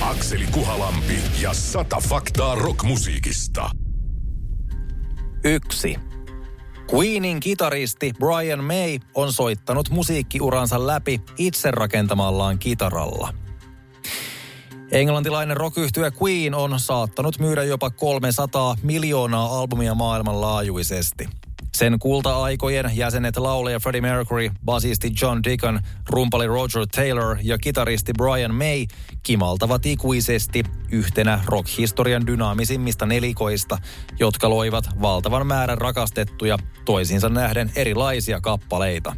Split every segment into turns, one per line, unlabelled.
Akseli Kuhalampi ja sata faktaa rockmusiikista.
Yksi. Queenin kitaristi Brian May on soittanut musiikkiuransa läpi itse rakentamallaan kitaralla. Englantilainen rock Queen on saattanut myydä jopa 300 miljoonaa albumia maailmanlaajuisesti – sen kulta-aikojen jäsenet laulaja Freddie Mercury, basisti John Deacon, rumpali Roger Taylor ja kitaristi Brian May kimaltavat ikuisesti yhtenä rock-historian dynaamisimmista nelikoista, jotka loivat valtavan määrän rakastettuja, toisinsa nähden erilaisia kappaleita.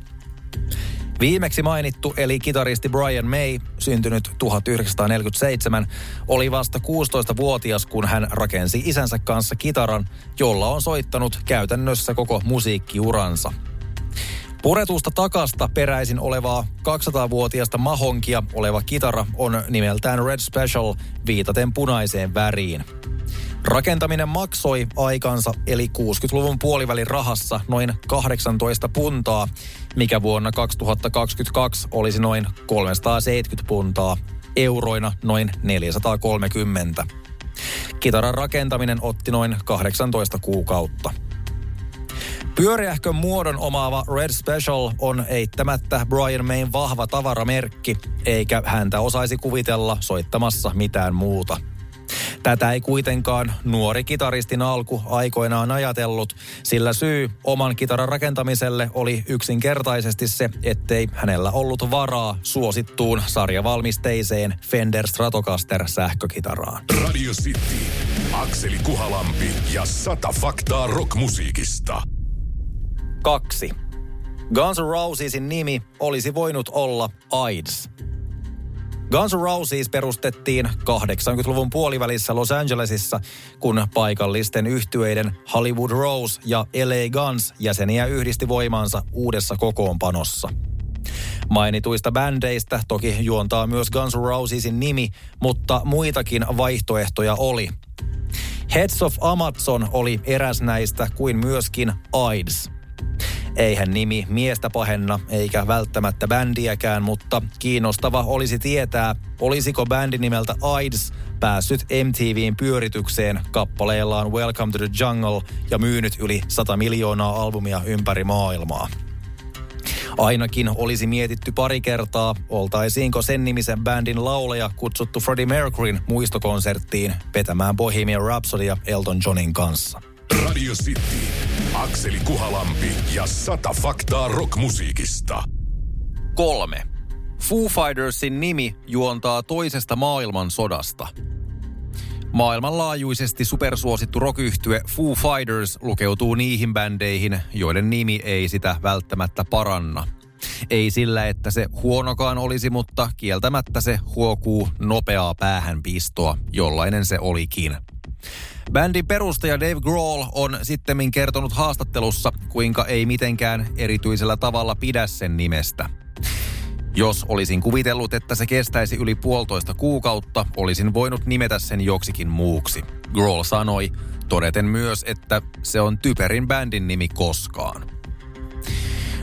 Viimeksi mainittu, eli kitaristi Brian May, syntynyt 1947, oli vasta 16-vuotias, kun hän rakensi isänsä kanssa kitaran, jolla on soittanut käytännössä koko musiikkiuransa. Puretusta takasta peräisin olevaa 200-vuotiasta mahonkia oleva kitara on nimeltään Red Special viitaten punaiseen väriin. Rakentaminen maksoi aikansa eli 60-luvun puolivälin rahassa noin 18 puntaa, mikä vuonna 2022 olisi noin 370 puntaa, euroina noin 430. Kitaran rakentaminen otti noin 18 kuukautta. Pyöreähkön muodon omaava Red Special on eittämättä Brian Mayn vahva tavaramerkki, eikä häntä osaisi kuvitella soittamassa mitään muuta – Tätä ei kuitenkaan nuori kitaristin alku aikoinaan ajatellut, sillä syy oman kitaran rakentamiselle oli yksinkertaisesti se, ettei hänellä ollut varaa suosittuun sarjavalmisteiseen Fender Stratocaster sähkökitaraan.
Radio City, Akseli Kuhalampi ja sata faktaa rockmusiikista.
Kaksi. Guns N' Rosesin nimi olisi voinut olla AIDS. Guns N' Roses perustettiin 80-luvun puolivälissä Los Angelesissa, kun paikallisten yhtyeiden Hollywood Rose ja LA Guns jäseniä yhdisti voimansa uudessa kokoonpanossa. Mainituista bändeistä toki juontaa myös Guns N' Rosesin nimi, mutta muitakin vaihtoehtoja oli. Heads of Amazon oli eräs näistä kuin myöskin AIDS – Eihän nimi miestä pahenna, eikä välttämättä bändiäkään, mutta kiinnostava olisi tietää, olisiko bändi nimeltä AIDS päässyt MTVn pyöritykseen kappaleellaan Welcome to the Jungle ja myynyt yli 100 miljoonaa albumia ympäri maailmaa. Ainakin olisi mietitty pari kertaa, oltaisiinko sen nimisen bändin lauleja kutsuttu Freddie Mercuryn muistokonserttiin vetämään Bohemian Rhapsodya Elton Johnin kanssa.
Radio City, Akseli Kuhalampi ja sata faktaa rockmusiikista.
Kolme. Foo Fightersin nimi juontaa toisesta maailmansodasta. Maailmanlaajuisesti supersuosittu rock Foo Fighters lukeutuu niihin bändeihin, joiden nimi ei sitä välttämättä paranna. Ei sillä, että se huonokaan olisi, mutta kieltämättä se huokuu nopeaa päähänpistoa, jollainen se olikin. Bändin perustaja Dave Grohl on sittemmin kertonut haastattelussa, kuinka ei mitenkään erityisellä tavalla pidä sen nimestä. Jos olisin kuvitellut, että se kestäisi yli puolitoista kuukautta, olisin voinut nimetä sen joksikin muuksi. Grohl sanoi, todeten myös, että se on typerin bändin nimi koskaan.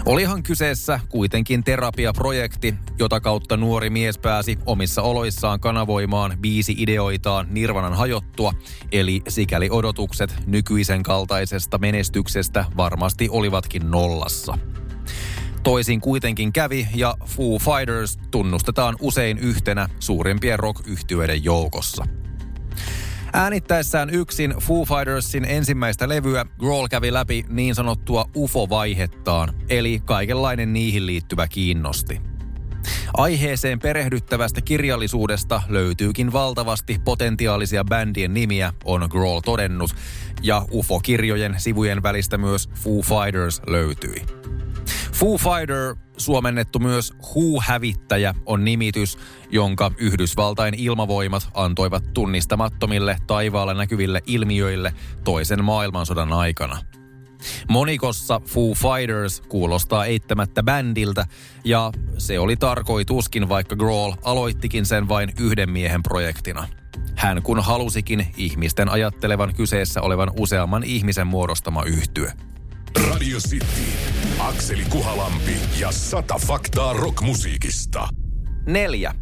Olihan kyseessä kuitenkin terapiaprojekti, jota kautta nuori mies pääsi omissa oloissaan kanavoimaan viisi ideoitaan Nirvanan hajottua, eli sikäli odotukset nykyisen kaltaisesta menestyksestä varmasti olivatkin nollassa. Toisin kuitenkin kävi ja Foo Fighters tunnustetaan usein yhtenä suurimpien rock joukossa – Äänittäessään yksin Foo Fightersin ensimmäistä levyä Grohl kävi läpi niin sanottua UFO-vaihettaan, eli kaikenlainen niihin liittyvä kiinnosti. Aiheeseen perehdyttävästä kirjallisuudesta löytyykin valtavasti potentiaalisia bändien nimiä, on Grohl todennut, ja UFO-kirjojen sivujen välistä myös Foo Fighters löytyi. Foo Fighter, suomennettu myös Who-hävittäjä, on nimitys, jonka Yhdysvaltain ilmavoimat antoivat tunnistamattomille taivaalla näkyville ilmiöille toisen maailmansodan aikana. Monikossa Foo Fighters kuulostaa eittämättä bändiltä, ja se oli tarkoituskin, vaikka Grohl aloittikin sen vain yhden miehen projektina. Hän kun halusikin ihmisten ajattelevan kyseessä olevan useamman ihmisen muodostama yhtye.
Radio City, Akseli Kuhalampi ja sata faktaa rockmusiikista.
Neljä.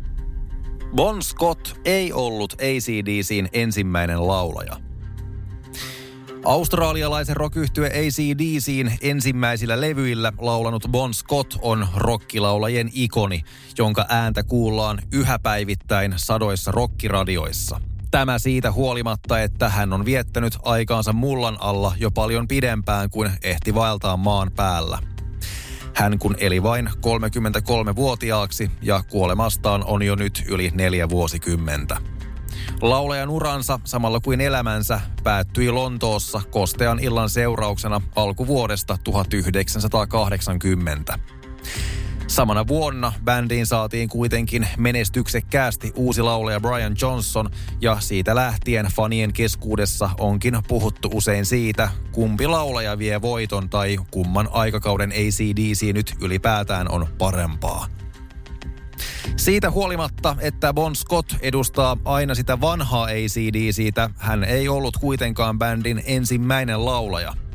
Bon Scott ei ollut ACDCin ensimmäinen laulaja. Australialaisen rockyhtye ACDCin ensimmäisillä levyillä laulanut Bon Scott on rockilaulajien ikoni, jonka ääntä kuullaan yhä päivittäin sadoissa rockiradioissa. Tämä siitä huolimatta, että hän on viettänyt aikaansa mullan alla jo paljon pidempään kuin ehti vaeltaa maan päällä. Hän kun eli vain 33-vuotiaaksi ja kuolemastaan on jo nyt yli neljä vuosikymmentä. Laulajan uransa samalla kuin elämänsä päättyi Lontoossa kostean illan seurauksena alkuvuodesta 1980. Samana vuonna bändiin saatiin kuitenkin menestyksekkäästi uusi laulaja Brian Johnson ja siitä lähtien fanien keskuudessa onkin puhuttu usein siitä, kumpi laulaja vie voiton tai kumman aikakauden ACDC nyt ylipäätään on parempaa. Siitä huolimatta, että Bon Scott edustaa aina sitä vanhaa ACDCtä, hän ei ollut kuitenkaan bändin ensimmäinen laulaja –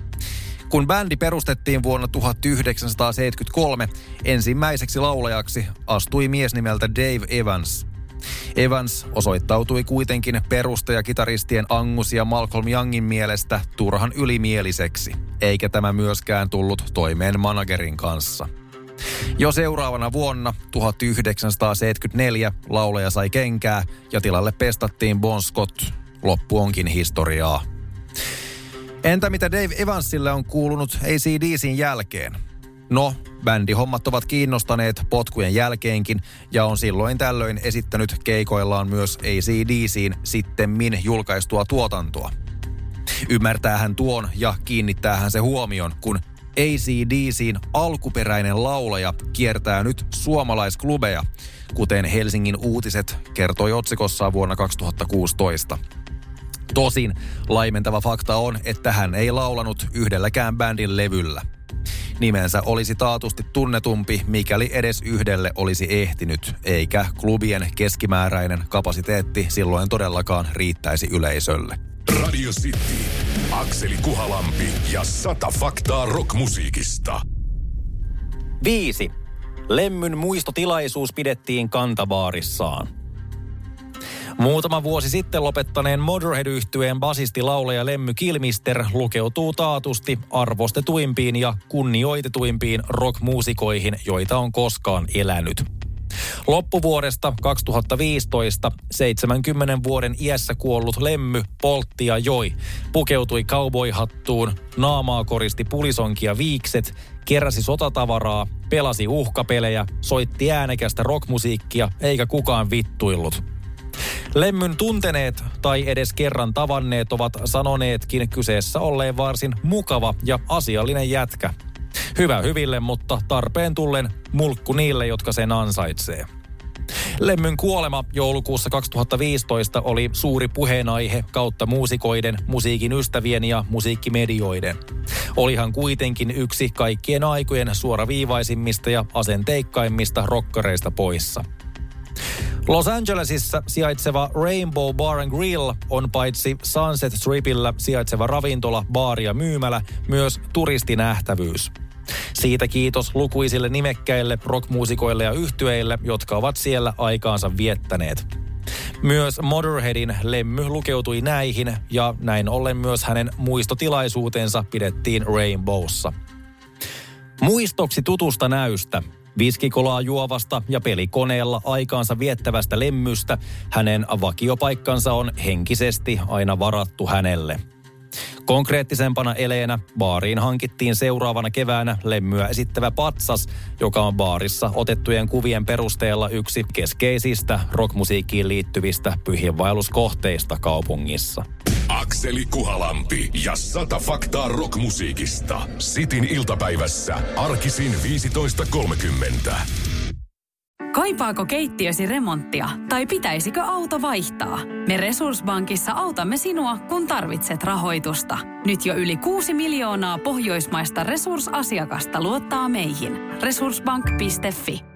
kun bändi perustettiin vuonna 1973, ensimmäiseksi laulajaksi astui mies nimeltä Dave Evans. Evans osoittautui kuitenkin perustajakitaristtien Angus ja Malcolm Youngin mielestä turhan ylimieliseksi, eikä tämä myöskään tullut toimeen managerin kanssa. Jo seuraavana vuonna 1974 laulaja sai kenkää ja tilalle pestattiin Bon Scott. Loppu onkin historiaa. Entä mitä Dave Evansille on kuulunut ACDCin jälkeen? No, bändihommat ovat kiinnostaneet potkujen jälkeenkin ja on silloin tällöin esittänyt keikoillaan myös ACDCin sittemmin julkaistua tuotantoa. Ymmärtää hän tuon ja kiinnittää hän se huomion, kun ACDCin alkuperäinen laulaja kiertää nyt suomalaisklubeja, kuten Helsingin uutiset kertoi otsikossaan vuonna 2016. Tosin laimentava fakta on, että hän ei laulanut yhdelläkään bändin levyllä. Nimensä olisi taatusti tunnetumpi, mikäli edes yhdelle olisi ehtinyt, eikä klubien keskimääräinen kapasiteetti silloin todellakaan riittäisi yleisölle.
Radio City, Akseli Kuhalampi ja sata faktaa rockmusiikista.
Viisi. Lemmyn muistotilaisuus pidettiin kantabaarissaan. Muutama vuosi sitten lopettaneen Motorhead-yhtyeen basisti laulaja Lemmy Kilmister lukeutuu taatusti arvostetuimpiin ja kunnioitetuimpiin rockmuusikoihin, joita on koskaan elänyt. Loppuvuodesta 2015 70 vuoden iässä kuollut Lemmy poltti ja joi. Pukeutui cowboyhattuun, naamaa koristi pulisonkia viikset, keräsi sotatavaraa, pelasi uhkapelejä, soitti äänekästä rockmusiikkia eikä kukaan vittuillut. Lemmyn tunteneet tai edes kerran tavanneet ovat sanoneetkin kyseessä olleen varsin mukava ja asiallinen jätkä. Hyvä hyville, mutta tarpeen tullen mulkku niille, jotka sen ansaitsee. Lemmyn kuolema joulukuussa 2015 oli suuri puheenaihe kautta muusikoiden, musiikin ystävien ja musiikkimedioiden. Olihan kuitenkin yksi kaikkien aikojen suoraviivaisimmista ja asenteikkaimmista rokkareista poissa. Los Angelesissa sijaitseva Rainbow Bar and Grill on paitsi Sunset Stripillä sijaitseva ravintola, baari ja myymälä, myös turistinähtävyys. Siitä kiitos lukuisille nimekkäille rockmuusikoille ja yhtyeille, jotka ovat siellä aikaansa viettäneet. Myös Motorheadin lemmy lukeutui näihin ja näin ollen myös hänen muistotilaisuutensa pidettiin Rainbowssa. Muistoksi tutusta näystä Viskikolaa juovasta ja pelikoneella aikaansa viettävästä lemmystä hänen vakiopaikkansa on henkisesti aina varattu hänelle. Konkreettisempana eleenä baariin hankittiin seuraavana keväänä lemmyä esittävä patsas, joka on baarissa otettujen kuvien perusteella yksi keskeisistä rockmusiikkiin liittyvistä pyhiinvaelluskohteista kaupungissa.
Akseli Kuhalampi ja sata faktaa rockmusiikista. Sitin iltapäivässä arkisin 15.30.
Kaipaako keittiösi remonttia tai pitäisikö auto vaihtaa? Me Resurssbankissa autamme sinua, kun tarvitset rahoitusta. Nyt jo yli 6 miljoonaa pohjoismaista resursasiakasta luottaa meihin. Resurssbank.fi